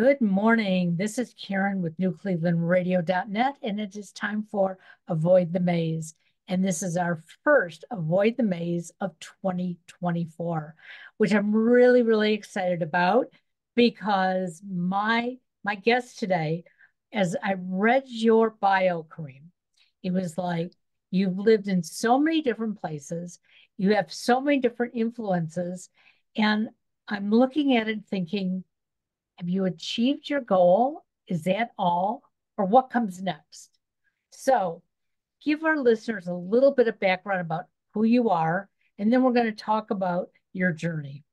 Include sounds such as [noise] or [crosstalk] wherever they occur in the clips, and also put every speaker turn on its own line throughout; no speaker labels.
Good morning. This is Karen with NewClevelandRadio.net, and it is time for Avoid the Maze. And this is our first Avoid the Maze of 2024, which I'm really, really excited about because my my guest today, as I read your bio, Karim, it was like you've lived in so many different places, you have so many different influences, and I'm looking at it thinking, have you achieved your goal? Is that all? Or what comes next? So, give our listeners a little bit of background about who you are, and then we're going to talk about your journey.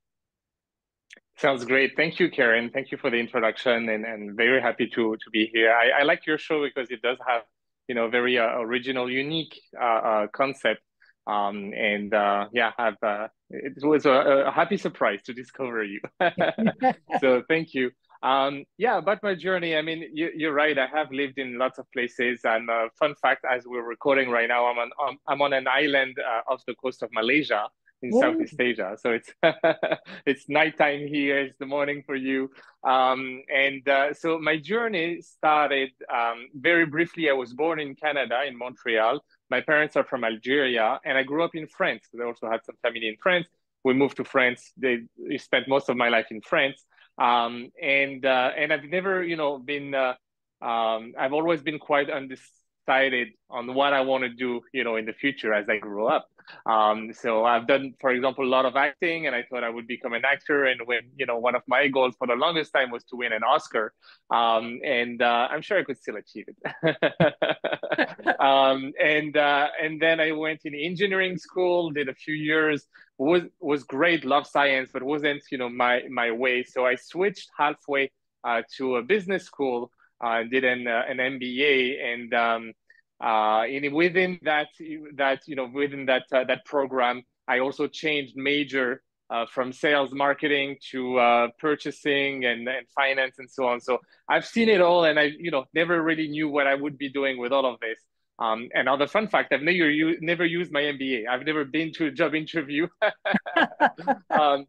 Sounds great. Thank you, Karen. Thank you for the introduction, and, and very happy to to be here. I, I like your show because it does have you know very uh, original, unique uh, uh, concept, um, and uh, yeah, have uh, it was a, a, happy surprise to discover you. [laughs] so thank you. Um, yeah, about my journey. I mean, you, are right. I have lived in lots of places. And uh, fun fact, as we're recording right now, I'm on um, I'm on an island uh, off the coast of Malaysia in Ooh. Southeast Asia. So it's [laughs] it's nighttime here. It's the morning for you. Um, and uh, so my journey started um, very briefly. I was born in Canada in Montreal. My parents are from Algeria, and I grew up in France I also had some family in France. We moved to France. They, they spent most of my life in France. Um, and uh, and I've never, you know, been. Uh, um, I've always been quite undecided on what I want to do, you know, in the future as I grow up. Um, so I've done, for example, a lot of acting, and I thought I would become an actor. And when you know, one of my goals for the longest time was to win an Oscar, um, and uh, I'm sure I could still achieve it. [laughs] um, and uh, and then I went in engineering school, did a few years, was was great, love science, but wasn't you know my my way. So I switched halfway uh, to a business school, uh, did an uh, an MBA, and um, uh, in within that that you know within that uh, that program, I also changed major uh, from sales marketing to uh, purchasing and, and finance and so on. So I've seen it all, and I you know never really knew what I would be doing with all of this. Um, another fun fact: I've never never used my MBA. I've never been to a job interview. [laughs] um,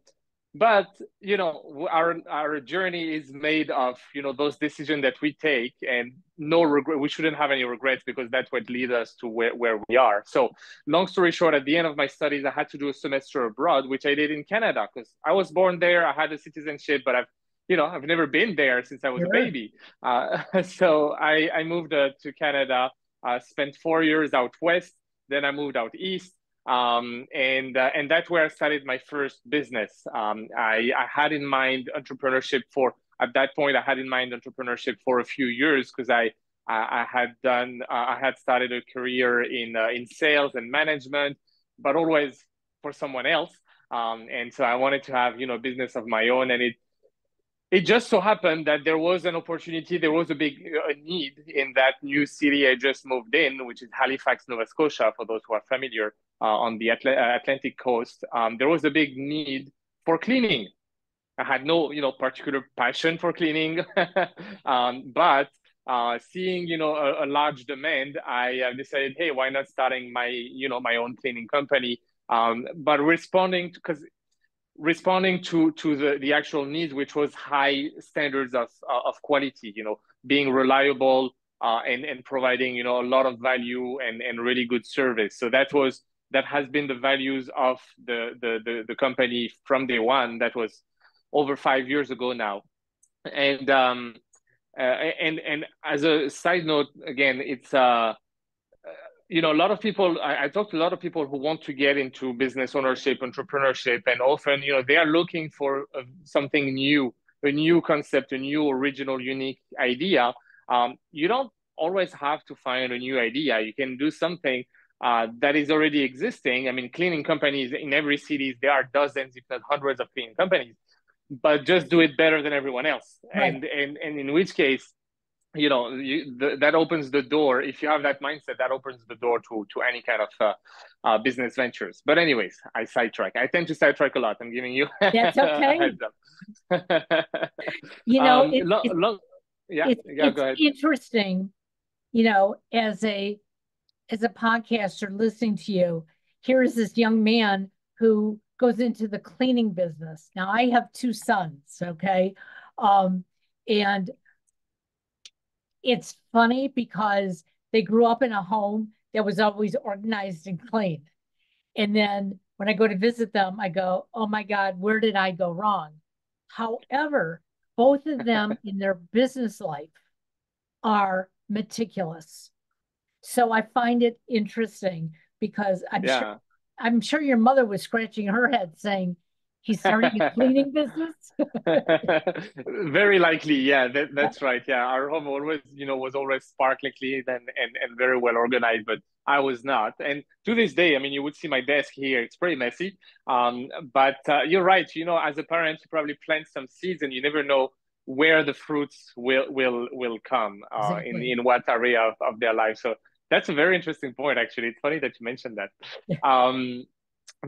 but you know our our journey is made of you know those decisions that we take and no regret we shouldn't have any regrets because that's what leads us to where, where we are. So long story short at the end of my studies i had to do a semester abroad which i did in canada because i was born there i had a citizenship but i've you know i've never been there since i was a baby. Uh, [laughs] so i i moved uh, to canada uh, spent four years out west then i moved out east um, and uh, and that's where I started my first business. Um, I, I had in mind entrepreneurship for at that point I had in mind entrepreneurship for a few years because I, I, I had done uh, I had started a career in uh, in sales and management, but always for someone else. Um, and so I wanted to have you know business of my own, and it it just so happened that there was an opportunity, there was a big a need in that new city I just moved in, which is Halifax, Nova Scotia, for those who are familiar uh, on the Atl- uh, Atlantic coast. Um, there was a big need for cleaning. I had no, you know, particular passion for cleaning, [laughs] um, but uh, seeing, you know, a, a large demand, I uh, decided, hey, why not starting my, you know, my own cleaning company? Um, but responding because responding to to the, the actual needs, which was high standards of of quality, you know, being reliable uh, and and providing you know a lot of value and and really good service. So that was that has been the values of the the the, the company from day one. That was over five years ago now, and um, uh, and and as a side note, again, it's uh you know, a lot of people, I, I talk to a lot of people who want to get into business ownership, entrepreneurship, and often, you know, they are looking for uh, something new, a new concept, a new original, unique idea. Um, you don't always have to find a new idea. You can do something uh, that is already existing. I mean, cleaning companies in every city, there are dozens, if not hundreds of cleaning companies, but just do it better than everyone else. Right. And, and, and in which case, you know you, the, that opens the door if you have that mindset that opens the door to to any kind of uh, uh, business ventures. But anyways i sidetrack. I tend to sidetrack a lot. I'm giving you [laughs]
that's okay. you know um,
it, lo- it, lo- yeah,
it,
yeah go ahead.
interesting you know as a as a podcaster listening to you here is this young man who goes into the cleaning business. Now i have two sons okay? Um And it's funny because they grew up in a home that was always organized and clean. And then when I go to visit them, I go, oh my God, where did I go wrong? However, both of them [laughs] in their business life are meticulous. So I find it interesting because I'm yeah. sure I'm sure your mother was scratching her head saying, he's starting a cleaning business? [laughs]
Very likely yeah that, that's right yeah. Our home always you know was always sparkling clean and, and and very well organized but i was not. And to this day i mean you would see my desk here it's pretty messy. Um, but uh, you're right you know as a parent you probably plant some seeds and you never know where the fruits will will will come uh, exactly. in in what area of, of their life. So that's a very interesting point actually. It's funny that you mentioned that. [laughs] Um,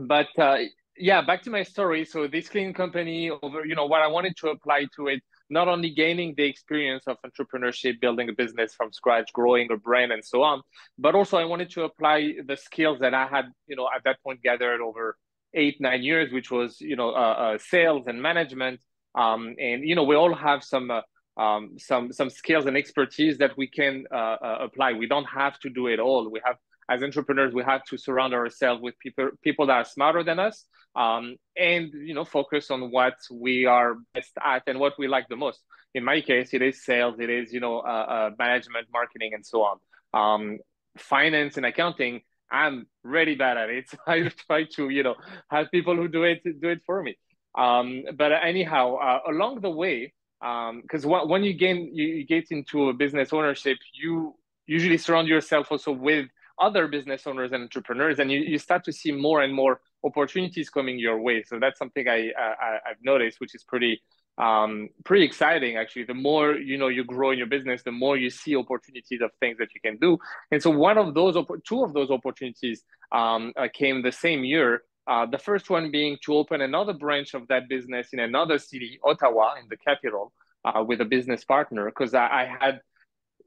but uh, yeah, back to my story. So this clean company over, you know, what I wanted to apply to it, not only gaining the experience of entrepreneurship, building a business from scratch, growing a brand and so on, but also I wanted to apply the skills that I had, you know, at that point gathered over eight, nine years, which was, you know, uh, uh, sales and management. Um, and, you know, we all have some, uh, um, some, some skills and expertise that we can uh, uh, apply. We don't have to do it all. We have as entrepreneurs, we have to surround ourselves with people people that are smarter than us, um, and you know focus on what we are best at and what we like the most. In my case, it is sales, it is you know uh, uh, management, marketing, and so on. Um, finance and accounting, I'm really bad at it. [laughs] I try to you know have people who do it do it for me. Um, but anyhow, uh, along the way, because um, when you gain you, you get into a business ownership, you usually surround yourself also with other business owners and entrepreneurs, and you, you start to see more and more opportunities coming your way. So that's something I, I have noticed, which is pretty um, pretty exciting actually. The more you know you grow in your business, the more you see opportunities of things that you can do. And so one of those, two of those opportunities um, uh, came the same year. Uh, the first one being to open another branch of that business in another city, Ottawa, in the capital, uh, with a business partner, because I, I had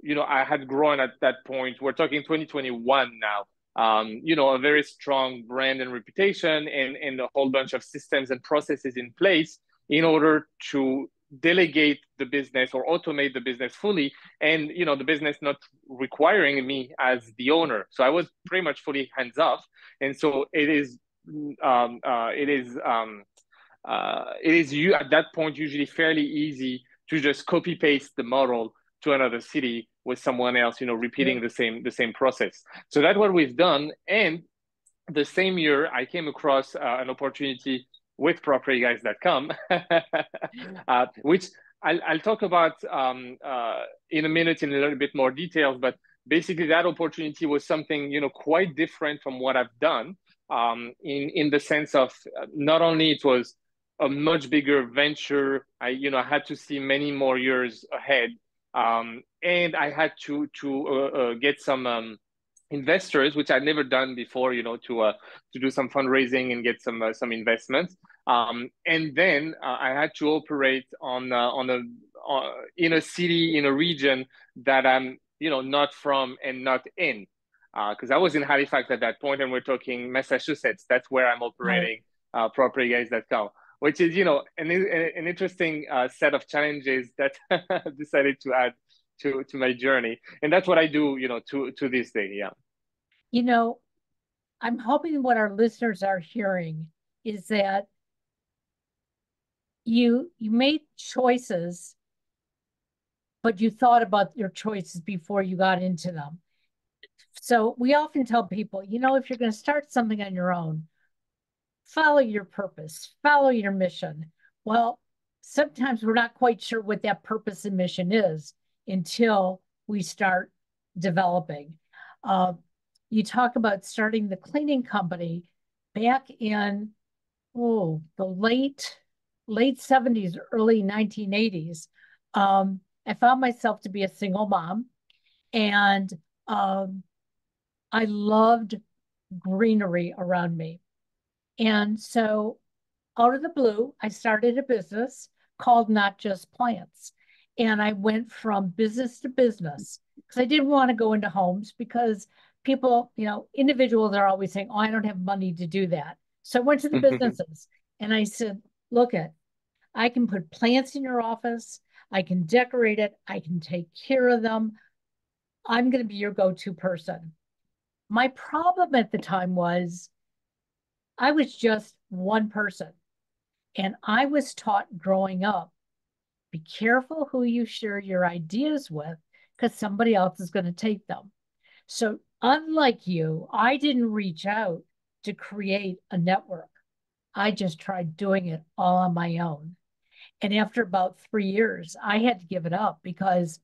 you know, I had grown at that point. We're talking 2021 now. Um, you know, a very strong brand and reputation, and and a whole bunch of systems and processes in place in order to delegate the business or automate the business fully and you know the business not requiring me as the owner so i was pretty much fully hands off and so it is um, uh, it is um, uh, it is you at that point usually fairly easy to just copy paste the model to another city with someone else, you know, repeating yeah. the same the same process. So that's what we've done. And the same year, I came across uh, an opportunity with PropertyGuys.com, [laughs] uh, which I'll, I'll, talk about um, uh, in a minute in a little bit more details. But basically, that opportunity was something you know quite different from what I've done. Um, in in the sense of uh, not only it was a much bigger venture. I you know I had to see many more years ahead um, and I had to to uh, uh, get some um, investors, which I'd never done before, you know, to uh, to do some fundraising and get some uh, some investments. Um, and then uh, I had to operate on uh, on a in a city in a region that I'm you know not from and not in, because I was in Halifax at that point, and we're talking Massachusetts. That's where I'm operating right. uh, PropertyGuys.com which is you know an, an interesting uh, set of challenges that I [laughs] decided to add to to my journey. And that's what i do you know to to this day yeah.
You know i'm hoping what our listeners are hearing is that you you made choices but you thought about your choices before you got into them. So we often tell people you know if you're going to start something on your own follow your purpose, follow your mission. Well, sometimes we're not quite sure what that purpose and mission is until we start developing. Uh, you talk about starting the cleaning company back in oh the late late 70s early 1980s um, i found myself to be a single mom and um, i loved greenery around me and so out of the blue, I started a business called Not Just Plants. And I went from business to business because I didn't want to go into homes because people, you know, individuals are always saying, Oh, I don't have money to do that. So I went to the [laughs] businesses and I said, Look at, I can put plants in your office. I can decorate it. I can take care of them. I'm going to be your go to person. My problem at the time was I was just one person. And I was taught growing up be careful who you share your ideas with because somebody else is going to take them. So, unlike you, I didn't reach out to create a network. I just tried doing it all on my own. And after about three years, I had to give it up because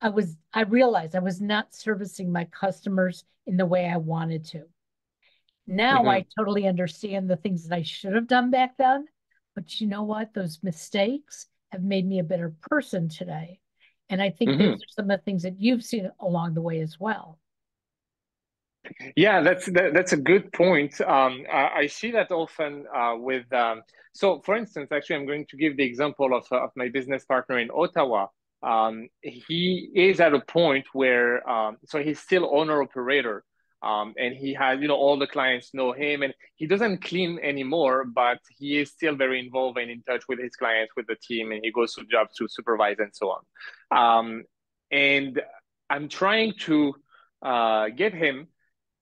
I was, I realized I was not servicing my customers in the way I wanted to. Now mm-hmm. I totally understand the things that I should have done back then. But you know what? Those mistakes have made me a better person today. And I think mm-hmm. those are some of the things that you've seen along the way as well.
Yeah, that's that, that's a good point. Um, I, I, see that often uh, with. Um, so, for instance, actually, I'm going to give the example of of my business partner in Ottawa. Um, he is at a point where, um, so he's still owner operator, um, and he has, you know, all the clients know him, and he doesn't clean anymore, but he is still very involved and in touch with his clients, with the team, and he goes to jobs to supervise and so on. Um, and I'm trying to uh, get him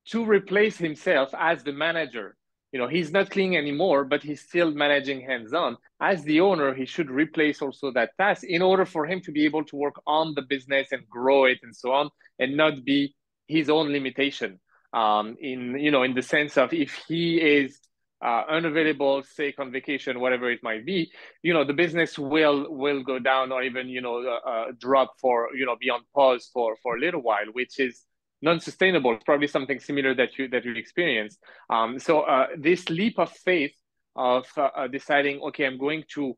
to replace himself as the manager. You know, he's not cleaning anymore, but he's still managing hands-on. As the owner, he should replace also that task in order for him to be able to work on the business and grow it and so on, and not be his own limitation. Um, in you know, in the sense of if he is uh, unavailable, sick on vacation, whatever it might be, you know, the business will will go down or even you know uh, uh drop for you know be on pause for for a little while, which is non-sustainable. Probably something similar that you that you experienced. Um, so uh, this leap of faith of uh, uh, deciding, okay, I'm going to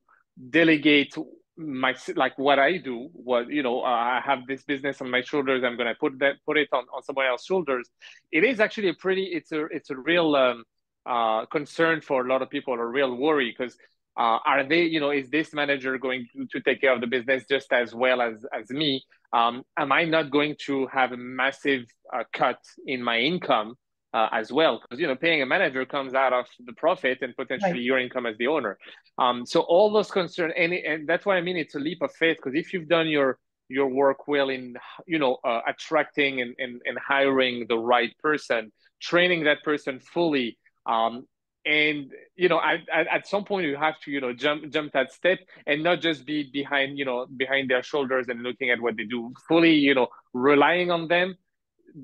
delegate my like what I do. What you know, uh, I have this business on my shoulders. I'm to put that put it on on someone else's shoulders. It is actually a pretty. It's a it's a real um, uh, concern for a lot of people, a real worry because uh, are they you know is this manager going to, to, take care of the business just as well as as me um, am i not going to have a massive uh, cut in my income uh, as well because you know paying a manager comes out of the profit and potentially right. your income as the owner um, so all those concerns and, and that's why i mean it's a leap of faith because if you've done your your work well in you know uh, attracting and, and, and hiring the right person training that person fully um, and you know at, at some point you have to you know jump jump that step and not just be behind you know behind their shoulders and looking at what they do fully you know relying on them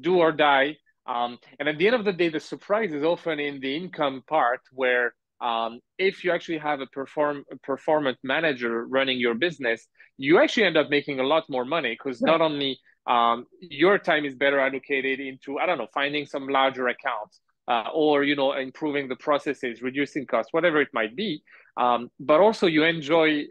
do or die um, and at the end of the day the surprise is often in the income part where um, if you actually have a perform a performance manager running your business you actually end up making a lot more money because not only um, your time is better allocated into i don't know finding some larger accounts uh, or you know improving the processes reducing costs whatever it might be um, but also you enjoy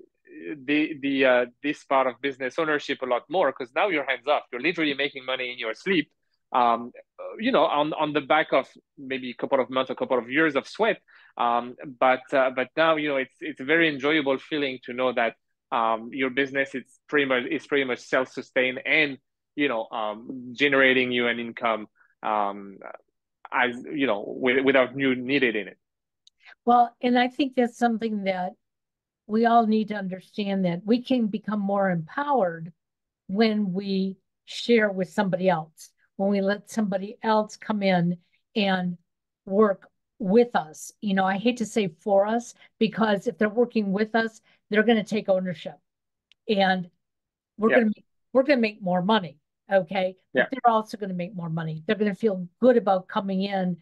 the the uh, this part of business ownership a lot more because now you're hands off. You're literally making money in your sleep um, you know on on the back of maybe a couple of months a couple of years of sweat. Um, but uh, but now you know it's it's a very enjoyable feeling to know that um, your business is pretty much is pretty much self-sustained and you know um, generating you an income um, as you know with, without you needed in it.
Well and i think that's something that we all need to understand that we can become more empowered when we share with somebody else when we let somebody else come in and work with us you know i hate to say for us because if they're working with us they're going to take ownership and we're yeah. going to we're going to make more money Okay. Yeah. But they're also going to make more money. They're going to feel good about coming in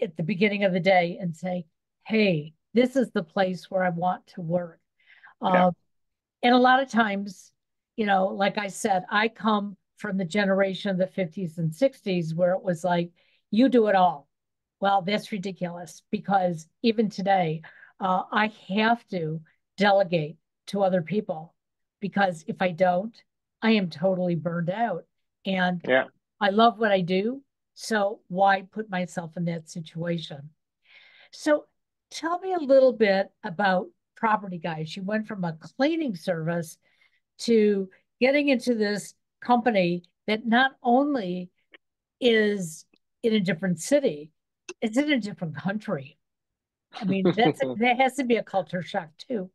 at the beginning of the day and say, hey, this is the place where I want to work. Yeah. Um, and a lot of times, you know, like I said, I come from the generation of the 50s and 60s where it was like, you do it all. Well, that's ridiculous because even today, uh, I have to delegate to other people because if I don't, I am totally burned out. And yeah. I love what I do. So why put myself in that situation? So tell me a little bit about Property Guys. You went from a cleaning service to getting into this company that not only is in a different city, it's in a different country. I mean, that's [laughs] that has to be a culture shock too.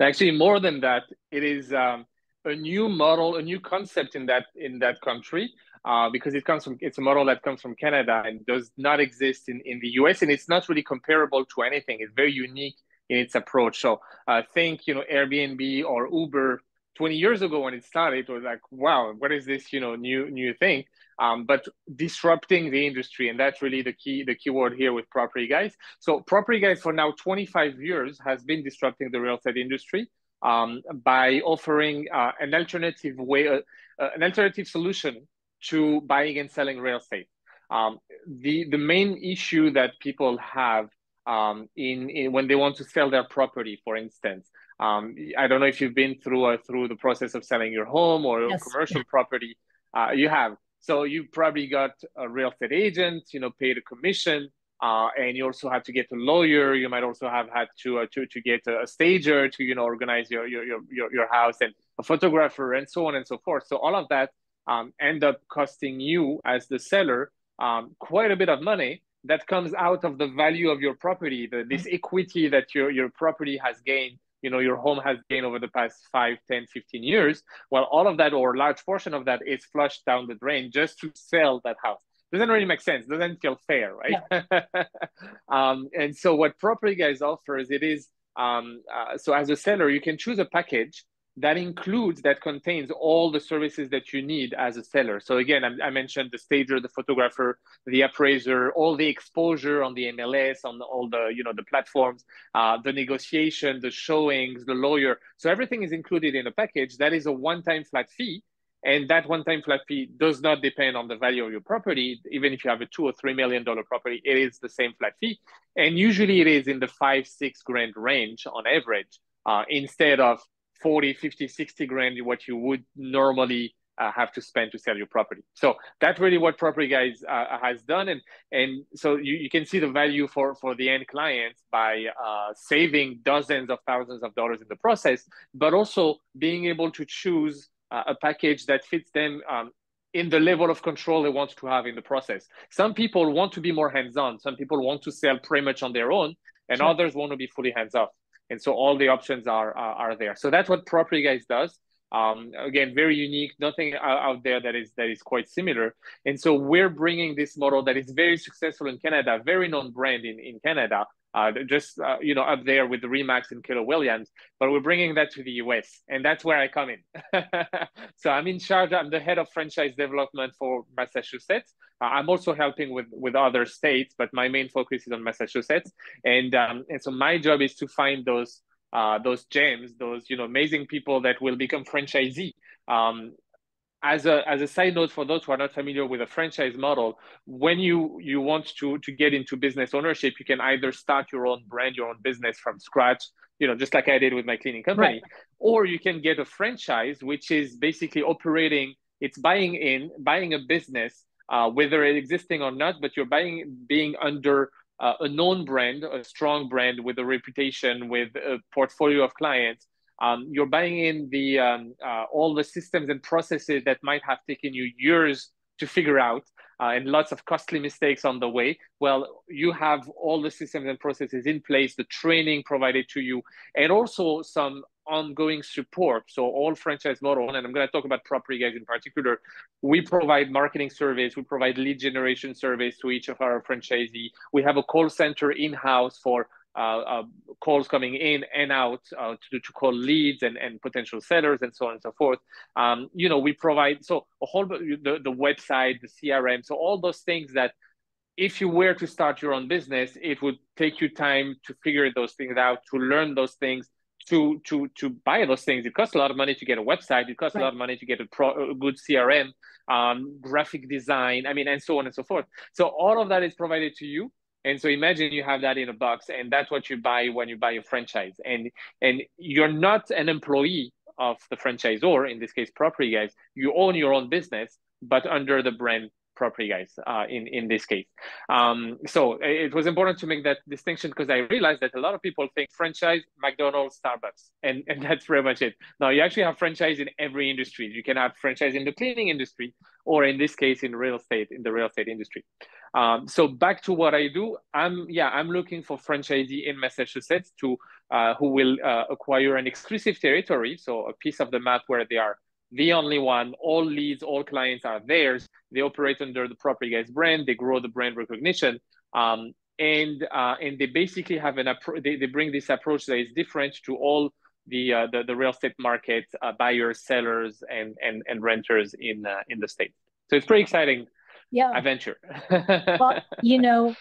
Actually, more than that, it is um, a new model, a new concept in that in that country. Uh, because it comes from it's a model that comes from Canada and does not exist in, in the US and it's not really comparable to anything. It's very unique in its approach. So uh, think you know Airbnb or Uber 20 years ago when it started, it was like, wow, what is this, you know, new new thing? Um, but disrupting the industry, and that's really the key the key word here with Property Guys. So Property Guys for now 25 years has been disrupting the real estate industry um, by offering uh, an alternative way, uh, uh, an alternative solution to buying and selling real estate. Um, the the main issue that people have um, in, in when they want to sell their property, for instance, um, I don't know if you've been through uh, through the process of selling your home or yes. commercial property. Uh, you have. So you probably got a real estate agent, you know, paid a commission, uh, and you also had to get a lawyer. You might also have had to uh, to to get a, stager to you know organize your, your your your house and a photographer and so on and so forth. So all of that um, end up costing you as the seller um, quite a bit of money that comes out of the value of your property, the, this mm-hmm. equity that your your property has gained you know your home has gained over the past 5 10 15 years well all of that or a large portion of that is flushed down the drain just to sell that house doesn't really make sense doesn't feel fair right yeah. [laughs] um, and so what property guys offers it is um, uh, so as a seller you can choose a package that includes that contains all the services that you need as a seller. So again I, I, mentioned the stager the photographer the appraiser all the exposure on the mls on all the you know the platforms uh, the negotiation the showings the lawyer. So everything is included in a package that is a one-time flat fee. And that one-time flat fee does not depend on the value of your property. Even if you have a two or three million dollar property it is the same flat fee. And usually it is in the five six grand range on average uh, instead of 40, 50, 60 grand what you would normally uh, have to spend to sell your property. So that's really what Property Guys uh, has done. And, and so you, you can see the value for, for the end clients by uh, saving dozens of thousands of dollars in the process, but also being able to choose uh, a package that fits them um, in the level of control they want to have in the process. Some people want to be more hands-on. Some people want to sell pretty much on their own, and sure. others want to be fully hands-off and so all the options are are, are there. So that's what Property Guys does. Um, again, very unique, nothing out there that is that is quite similar. And so we're bringing this model that is very successful in Canada, very known brand in, in Canada, uh, just uh, you know up there with the Remax and Keller Williams. But we're bringing that to the US, and that's where I come in. [laughs] so I'm in charge. I'm the head of franchise development for Massachusetts. Uh, I'm also helping with with other states, but my main focus is on Massachusetts. And um, and so my job is to find those uh, those gems, those you know amazing people that will become franchisee. Um, as a as a side note for those who are not familiar with a franchise model, when you you want to to get into business ownership, you can either start your own brand, your own business from scratch, you know, just like I did with my cleaning company, right. or you can get a franchise, which is basically operating. It's buying in, buying a business, uh, whether it's existing or not, but you're buying being under uh, a known brand, a strong brand with a reputation, with a portfolio of clients. Um, you're buying in the um, uh, all the systems and processes that might have taken you years to figure out uh, and lots of costly mistakes on the way. Well, you have all the systems and processes in place, the training provided to you, and also some ongoing support. So all franchise model, and I'm going to talk about property guys in particular. We provide marketing service, we provide lead generation service to each of our franchisee. We have a call center in house for calls coming in and out uh, to, to call leads and, and potential sellers and so on and so forth. Um, you know, we provide so a whole the, the website, the CRM, so all those things that if you were to start your own business, it would take you time to figure those things out, to learn those things, to to to buy those things. It costs a lot of money to get a website. It costs right. a lot of money to get a, pro, a good CRM, um, graphic design. I mean, and so on and so forth. So all of that is provided to you. And so imagine you have that in a box, and that's what you buy when you buy a franchise. And and you're not an employee of the franchisor, in this case, property guys. You own your own business, but under the brand property guys uh, in in this case. Um, so it was important to make that distinction because I realized that a lot of people think franchise, McDonald's, Starbucks, and and [laughs] that's pretty much it. Now you actually have franchise in every industry. You can have franchise in the cleaning industry, or in this case, in real estate, in the real estate industry. Um, so back to what I do, I'm yeah, I'm looking for franchisee in Massachusetts to uh, who will uh, acquire an exclusive territory, so a piece of the map where they are the only one. All leads, all clients are theirs. They operate under the Property Guys brand. They grow the brand recognition, um, and uh, and they basically have an approach. They, they bring this approach that is different to all the uh, the, the real estate market uh, buyers, sellers, and and and renters in uh, in the state. So it's pretty exciting.
Yeah,
adventure. [laughs]
well, you [laughs] know,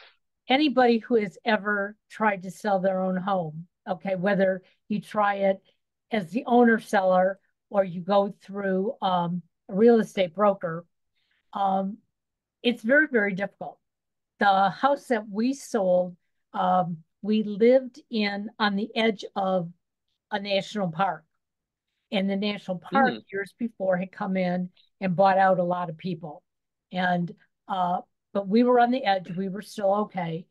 anybody who has ever tried to sell their own home, okay, whether you try it as the owner seller or you go through um, a real estate broker, um, it's very, very difficult. The house that we sold, um, we lived in on the edge of a national park. And the national park mm. years before had come in and bought out a lot of people. And uh, but we were on the edge, we were still okay.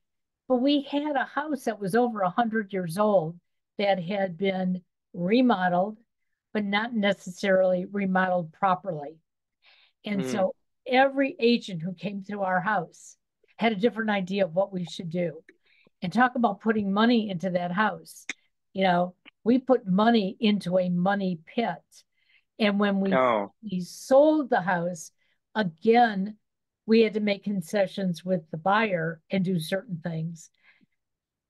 But we had a house that was over a hundred years old that had been remodeled but not necessarily remodeled properly. And mm. so every agent who came through our house had a different idea of what we should do. And talk about putting money into that house. You know, we put money into a money pit. And when we, oh. we sold the house, again, we had to make concessions with the buyer and do certain things.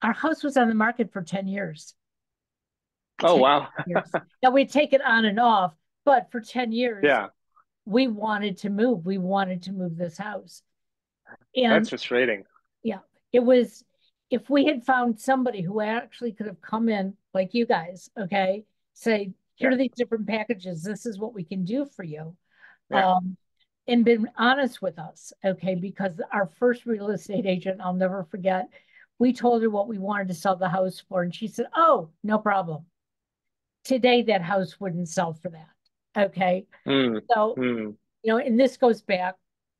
Our house was on the market for 10 years.
Oh wow! [laughs]
now we take it on and off, but for ten years,
yeah,
we wanted to move. We wanted to move this house.
And That's frustrating.
Yeah, it was. If we had found somebody who actually could have come in, like you guys, okay, say, here yeah. are these different packages. This is what we can do for you. Yeah. Um, and been honest with us, okay, because our first real estate agent, I'll never forget, we told her what we wanted to sell the house for, and she said, Oh, no problem today that house wouldn't sell for that. Okay.
Mm.
So, mm. you know, and this goes back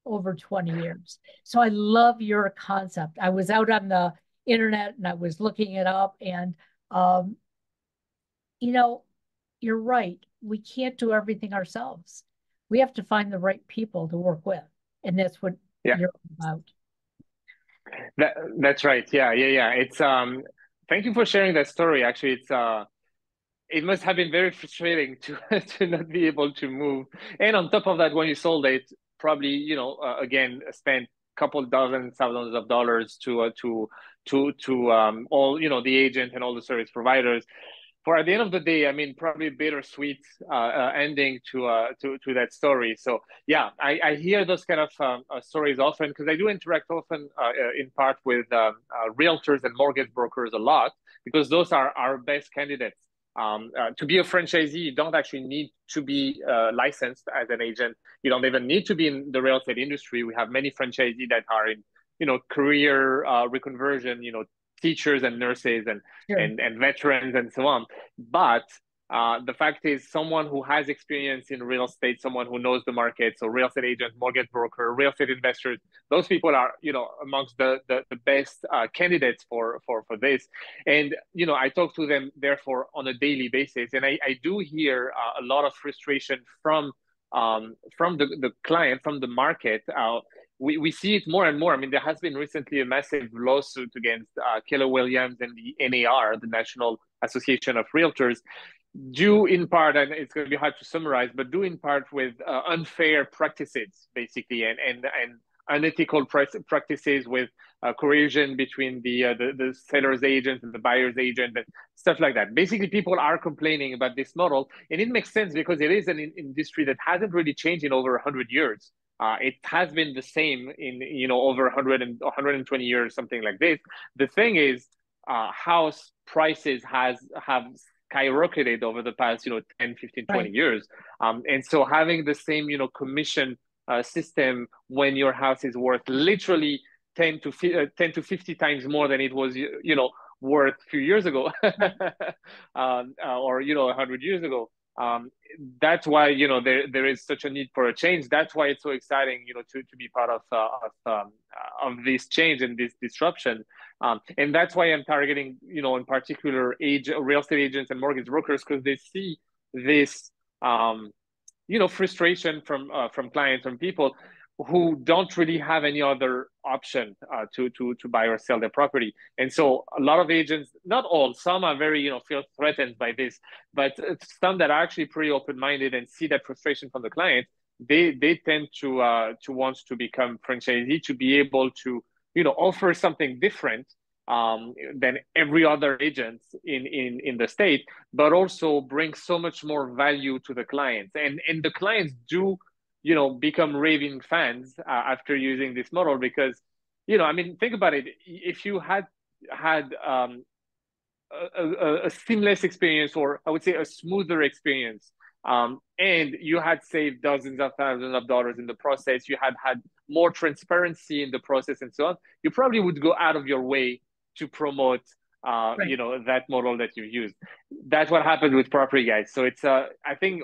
over 20 years. So I love your concept. I was out on the internet and I was looking it up and um you know, you're right. We can't do everything ourselves. We have to find the right people to work with. And that's what yeah. you're about.
That that's right. Yeah, yeah, yeah. It's um thank you for sharing that story. Actually, it's uh it must have been very frustrating to [laughs] to not be able to move. And on top of that, when you sold it, probably you know uh, again spent a couple dozen thousands of dollars to uh, to to to um, all you know the agent and all the service providers. For at the end of the day, I mean, probably bittersweet uh, uh, ending to uh, to to that story. So yeah, I, I hear those kind of um, uh, stories often because I do interact often uh, in part with um, realtors and mortgage brokers a lot because those are our best candidates um, uh, to be a franchisee, you don't actually need to be uh, licensed as an agent. You don't even need to be in the real estate industry. We have many franchisees that are in, you know, career uh, reconversion, you know, teachers and nurses and, sure. and and veterans and so on. But uh, the fact is, someone who has experience in real estate, someone who knows the market, so real estate agent, mortgage broker, real estate investors, those people are, you know, amongst the the, the best uh, candidates for for for this. And you know, I talk to them therefore on a daily basis, and I, I do hear uh, a lot of frustration from um, from the the client, from the market. Uh, we, we see it more and more. I mean, there has been recently a massive lawsuit against uh, Keller Williams and the NAR, the National Association of Realtors, due in part, and it's going to be hard to summarize, but due in part with uh, unfair practices, basically, and and and unethical practices with uh, coercion between the, uh, the, the seller's agent and the buyer's agent and stuff like that. Basically, people are complaining about this model, and it makes sense because it is an in industry that hasn't really changed in over 100 years. Uh, it has been the same in you know over 100 and 120 years, something like this. The thing is, uh, house prices has have skyrocketed over the past you know 10 15 20 right. years um, and so having the same you know commission uh, system when your house is worth literally 10 to uh, 10 to 50 times more than it was you know worth a few years ago [laughs] um, uh, or you know 100 years ago um, that's why you know there there is such a need for a change. That's why it's so exciting, you know, to to be part of uh, of um, of this change and this disruption. Um, and that's why I'm targeting, you know, in particular, age real estate agents and mortgage brokers because they see this, um, you know, frustration from uh, from clients from people who don't really have any other option uh, to to to buy or sell their property. And so a lot of agents, not all, some are very you know feel threatened by this, but some that are actually pretty open minded and see that frustration from the client, they they tend to uh, to want to become franchisee to be able to you know offer something different um, than every other agent in, in, in the state, but also bring so much more value to the clients. And, and the clients do you know become raving fans uh, after using this model because you know i mean think about it if you had had um, a, a, a, seamless experience or i would say a smoother experience um, and you had saved dozens of thousands of dollars in the process. You had had more transparency in the process and so on. You probably would go out of your way to promote uh, right. you know that model that you used that's what happened with property guys. So it's uh, i think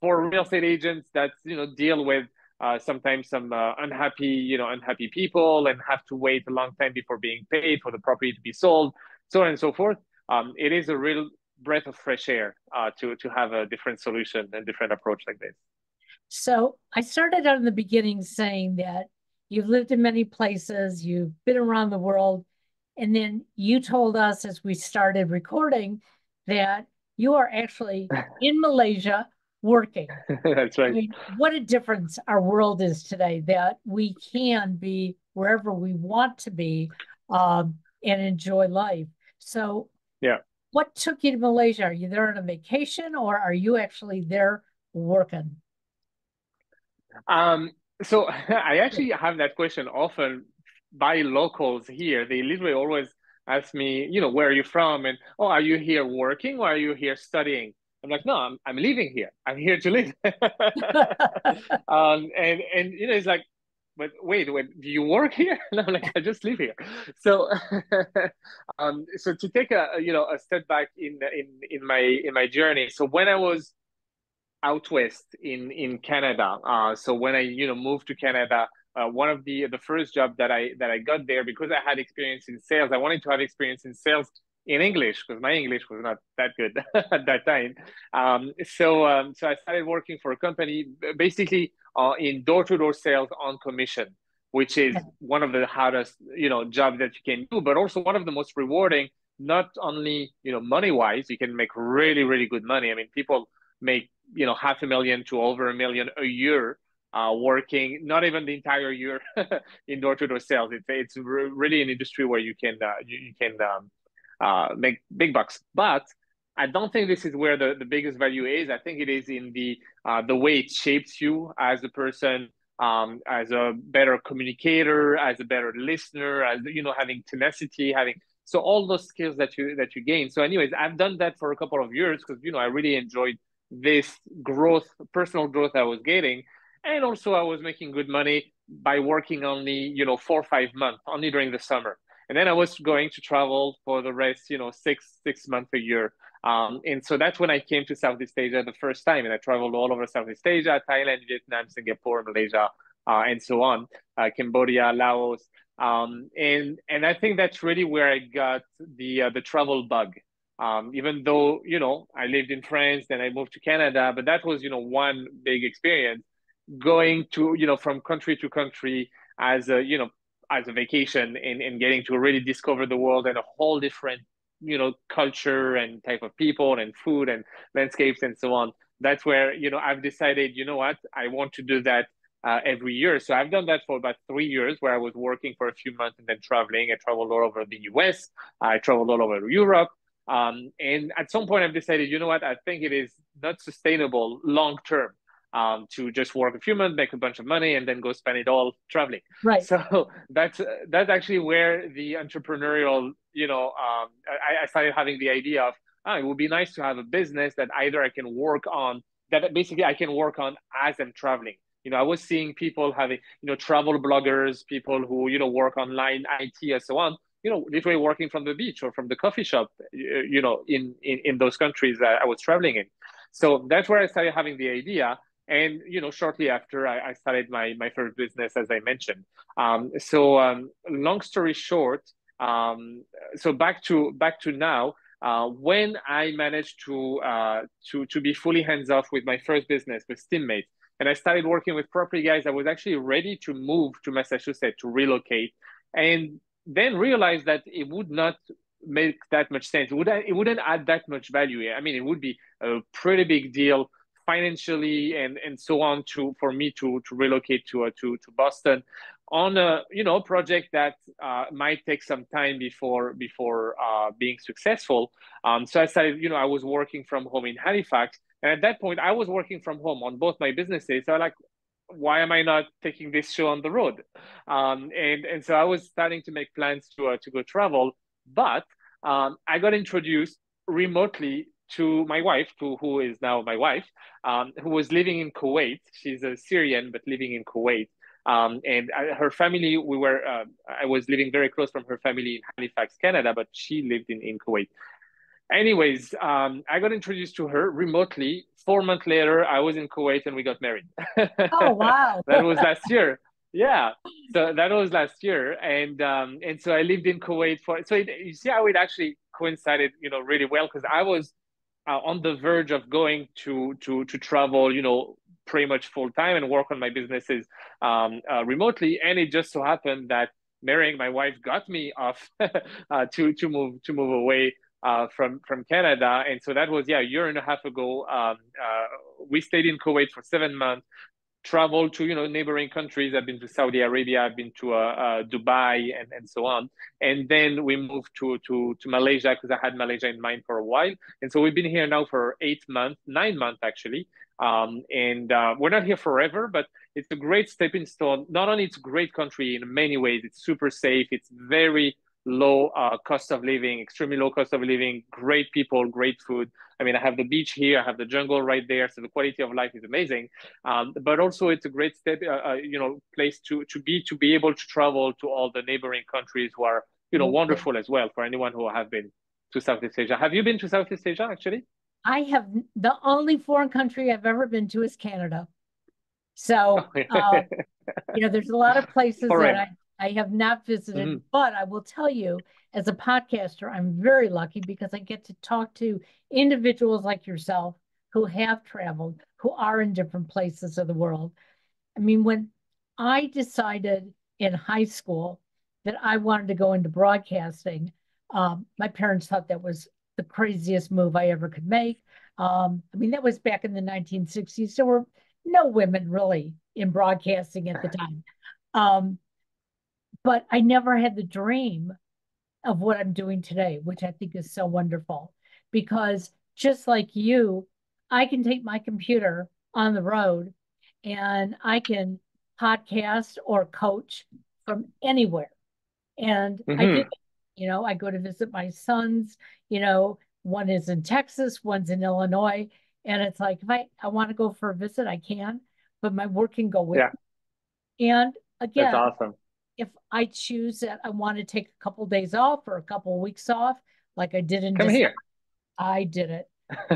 for real estate agents that you know deal with uh, sometimes some uh, unhappy you know unhappy people and have to wait a long time before being paid for the property to be sold so on and so forth. Um, it is a real breath of fresh air uh, to to have a different solution and different approach like this
so i started out in the beginning saying that you've lived in many places you've been around the world and then you told us as we started recording that you are actually [laughs] in malaysia working.
That's right. I
mean, what a difference our world is today that we can be wherever we want to be um, and enjoy life. So,
yeah.
What took you to Malaysia? Are you there on a vacation or are you actually there working?
Um, so [laughs] I actually have that question often by locals here. They literally always ask me, you know, where are you from? And, oh, are you here working or are you here studying? I'm like, no, I'm, I'm leaving here. I'm here to live. [laughs] [laughs] um, and, and, you know, it's like, but wait, wait, do you work here? [laughs] And I'm like, I just live here. So, [laughs] um, so to take a, you know, a step back in, in, in my, in my journey. So when I was out west in, in Canada, uh, so when I, you know, moved to Canada, uh, one of the the first job that I that I got there because I had experience in sales. I wanted to have experience in sales in English because my English was not that good [laughs] at that time. Um, so um, so I started working for a company basically uh, in door to door sales on commission, which is one of the hardest you know jobs that you can do, but also one of the most rewarding. Not only you know money wise, you can make really really good money. I mean, people make you know half a million to over a million a year uh, working not even the entire year [laughs] in door to door sales. It's it's really an industry where you can uh, you, you can um, uh, make big bucks. But I don't think this is where the, the biggest value is. I think it is in the uh, the way it shapes you as a person, um, as a better communicator, as a better listener, as you know, having tenacity, having so all those skills that you that you gain. So, anyways, I've done that for a couple of years because you know I really enjoyed this growth, personal growth I was getting, and also I was making good money by working only you know four or five months, only during the summer and then I was going to travel for the rest, you know, six six months a year. Um, and so that's when I came to Southeast Asia the first time, and I traveled all over Southeast Asia, Thailand, Vietnam, Singapore, Malaysia, uh, and so on, uh, Cambodia, Laos, um, and and I think that's really where I got the uh, the travel bug. Um, even though you know I lived in France, then I moved to Canada, but that was you know one big experience going to you know from country to country as a you know as a vacation and, and getting to really discover the world and a whole different you know culture and type of people and food and landscapes and so on. That's where you know i've decided you know what? I want to do that uh, every year. So i've done that for about three years where i was working for a few months and then traveling. I traveled all over the us i traveled all over europe. Um, and at some point i've decided you know what? I think it is not sustainable long term um, to just work a few months, make a bunch of money, and then go spend it all traveling.
Right.
So [laughs] that's that's actually where the entrepreneurial, you know, um, I, I, started having the idea of, oh, it would be nice to have a business that either I can work on, that basically I can work on as I'm traveling. You know, I was seeing people having, you know, travel bloggers, people who, you know, work online, IT, and so on. You know, literally working from the beach or from the coffee shop, you know, in in, in those countries that I was traveling in. So that's where I started having the idea. And you know, shortly after, I, I started my my first business, as I mentioned. Um, so, um, long story short, um, so back to back to now. Uh, when I managed to uh, to to be fully hands off with my first business with Steammates, and I started working with property guys, I was actually ready to move to Massachusetts to relocate, and then realized that it would not make that much sense. It would it wouldn't add that much value. I mean, it would be a pretty big deal financially and and so on to for me to to relocate to uh, to to Boston on a you know project that uh, might take some time before before uh, being successful. Um, so I started you know I was working from home in Halifax, and at that point I was working from home on both my businesses. So I like why am I not taking this show on the road? Um, and and so I was starting to make plans to uh, to go travel, but um, I got introduced remotely to my wife, to, who is now my wife, um, who was living in Kuwait. She's a Syrian but living in Kuwait. Um, and I, her family, we were, uh, I was living very close from her family in Halifax, Canada, but she lived in, in Kuwait. Anyways, um, I got introduced to her remotely. Four months later, I was in Kuwait and we got married.
Oh, [laughs] wow.
that was last year. Yeah, so that was last year, and um, and so I lived in Kuwait for. So it, you see how it actually coincided, you know, really well because I was uh, on the verge of going to to to travel, you know, pretty much full time and work on my businesses um, uh, remotely. And it just so happened that marrying my wife got me off [laughs] uh, to to move to move away uh, from from Canada. And so that was yeah a year and a half ago. Um, uh, we stayed in Kuwait for seven months. Traveled to you know neighboring countries. I've been to Saudi Arabia. I've been to uh, uh, Dubai and, and so on. And then we moved to to to Malaysia because I had Malaysia in mind for a while. And so we've been here now for eight months, nine months actually. Um, and uh, we're not here forever, but it's a great stepping stone. Not only it's a great country in many ways, it's super safe. It's very low uh, cost of living, extremely low cost of living, great people, great food. I mean, I have the beach here, I have the jungle right there, so the quality of life is amazing. Um, but also, it's a great step, uh, uh, you know, place to to be to be able to travel to all the neighboring countries who are, you know, wonderful as well for anyone who have been to Southeast Asia. Have you been to Southeast Asia actually?
I have the only foreign country I've ever been to is Canada. So, uh, [laughs] you know, there's a lot of places that I, have not visited, mm-hmm. but I will tell you, as a podcaster, I'm very lucky because I get to talk to individuals like yourself who have traveled, who are in different places of the world. I mean, when I decided in high school that I wanted to go into broadcasting, um, my parents thought that was the craziest move I ever could make. Um, I mean, that was back in the 1960s. There were no women really in broadcasting at the [laughs] time. Um, but I never had the dream of what I'm doing today, which I think is so wonderful. Because just like you, I can take my computer on the road and I can podcast or coach from anywhere. And mm-hmm. I did you know, I go to visit my sons, you know, one is in Texas, one's in Illinois. And it's like, if I, I want to go for a visit, I can, but my work can go with yeah. me. And again,
That's awesome.
If I choose that I want to take a couple of days off or a couple of weeks off, like I did in
Come December, here.
I did it. [laughs]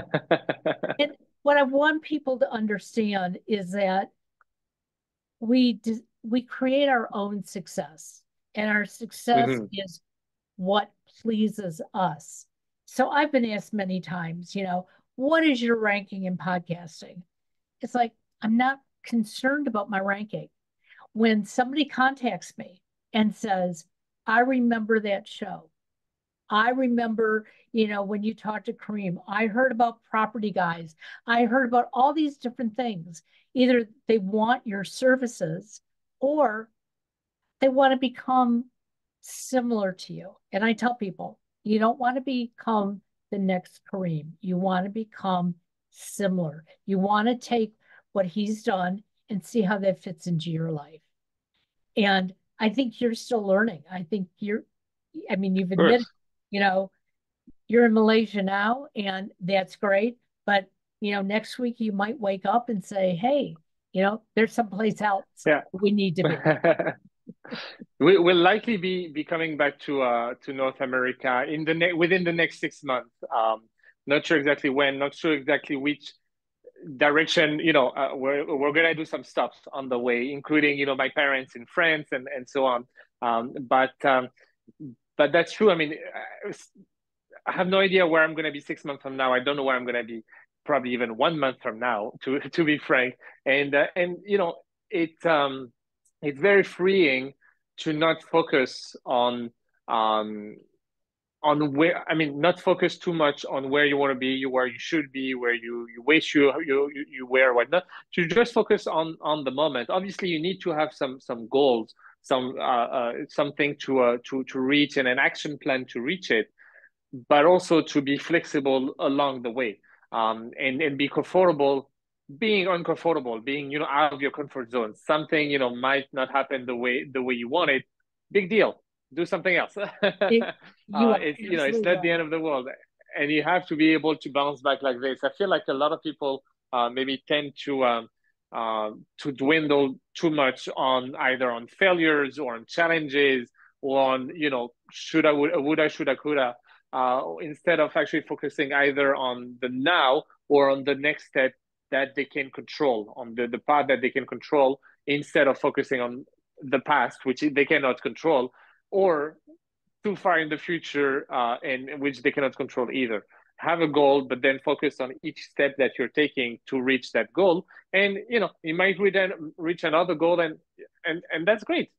and what I want people to understand is that we we create our own success, and our success mm-hmm. is what pleases us. So I've been asked many times, you know, what is your ranking in podcasting? It's like, I'm not concerned about my ranking. When somebody contacts me and says, I remember that show. I remember, you know, when you talked to Karim, I heard about property guys. I heard about all these different things. Either they want your services or they want to become similar to you. And I tell people, you don't want to become the next Karim. You want to become similar. You want to take what he's done and see how that fits into your life. And I think you're still learning. I think you're, I mean, you've admitted, you know, you're in Malaysia now, and that's great. But, you know, next week you might wake up and say, hey, you know, there's someplace else yeah. we need to be. [laughs]
we will likely be be coming back to uh to North America in the ne- within the next six months. Um, not sure exactly when, not sure exactly which direction, you know, uh, we're we're gonna do some stops on the way, including you know my parents in France and and so on. Um, but um, but that's true. I mean, I have no idea where I'm gonna be six months from now. I don't know where I'm gonna be probably even one month from now, to to be frank. And uh, and you know, it um, it's very freeing to not focus on um on where I mean, not focus too much on where you want to be, where you should be, where you you wish you you you were, whatnot. To just focus on on the moment. Obviously, you need to have some some goals, some uh, uh something to uh to to reach, and an action plan to reach it, but also to be flexible along the way, um, and and be comfortable being uncomfortable, being you know out of your comfort zone. Something you know might not happen the way the way you want it. Big deal do something else. [laughs] it, you, uh, it's you know it's not the end of the world, and you have to be able to bounce back like this. I feel like a lot of people uh, maybe tend to um, uh, to dwindle too much on either on failures or on challenges or on you know should I would, would I should I could I uh, instead of actually focusing either on the now or on the next step that they can control on the, the path that they can control instead of focusing on the past which they cannot control or too far in the future uh, and which they cannot control either. Have a goal but then focus on each step that you're taking to reach that goal. And you know you might then reach another goal and and and that's great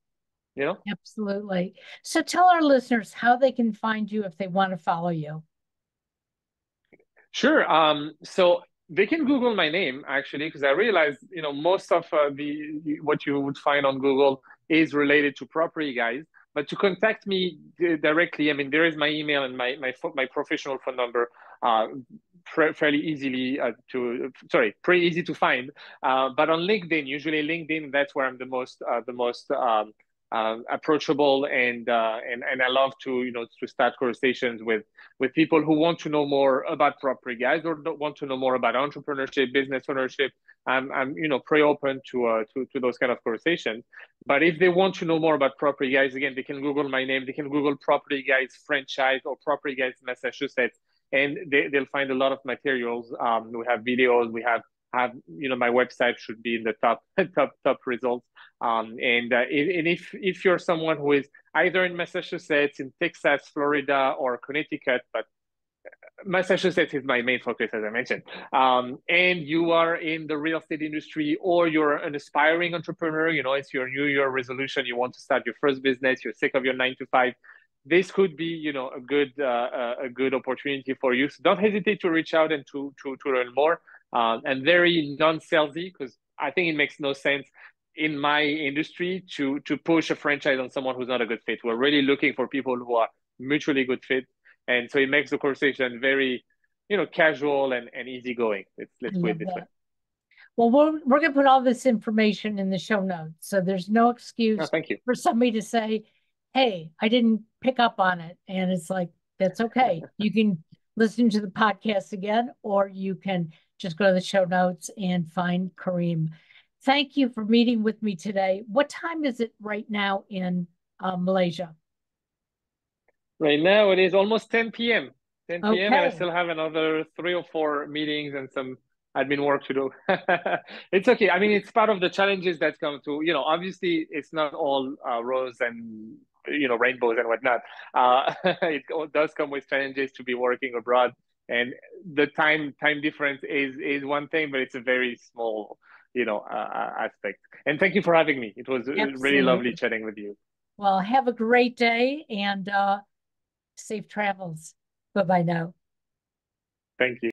you know?
Absolutely. So tell our listeners how they can find you if they want to follow you.
Sure um so they can google my name actually because i realized you know most of uh, the what you would find on google is related to property guys but to contact me directly, I mean, there is my email and my my my professional phone number. Uh, fairly easily uh, to sorry pretty easy to find uh, but on linkedin usually linkedin that's where i'm the most uh, the most um, uh, approachable and uh, and and I love to you know to start conversations with with people who want to know more about property guys or want to know more about entrepreneurship, business ownership. I'm I'm you know pretty open to uh, to to those kind of conversations. But if they want to know more about property guys, again, they can Google my name. They can Google property guys franchise or property guys Massachusetts, and they they'll find a lot of materials. Um, we have videos, we have have you know my website should be in the top [laughs] top top results. Um, and uh, and if if you're someone who is either in massachusetts in texas florida or connecticut but massachusetts is my main focus as i mentioned. Um, and you are in the real estate industry or you're an aspiring entrepreneur you know it's your new year resolution you want to start your first business you're sick of your nine to five this could be you know a good uh, a good opportunity for you. So don't hesitate to reach out and to to, to learn more um, and very non-salesy because I think it makes no sense in my industry to to push a franchise on someone who's not a good fit. We're really looking for people who are mutually good fit, and so it makes the conversation very, you know, casual and, and easygoing. Let's let's put it this that. way.
Well, we're we're gonna put all this information in the show notes, so there's no excuse
oh, thank you.
for somebody to say, "Hey, I didn't pick up on it," and it's like that's okay. [laughs] you can listen to the podcast again, or you can just go to the show notes and find Karim. Thank you for meeting with me today. What time is it right now in uh, Malaysia?
Right now it is almost 10 p.m. 10 p.m. Okay. and I still have another three or four meetings and some admin work to do. [laughs] it's okay. I mean, it's part of the challenges that come to, you know, obviously it's not all uh, rose and, you know, rainbows and whatnot. Uh, [laughs] it does come with challenges to be working abroad and the time time difference is is one thing but it's a very small you know uh, uh aspect. And thank you for having me. It was Absolutely. really lovely chatting with you.
Well have a great day and uh safe travels. Bye bye now.
Thank you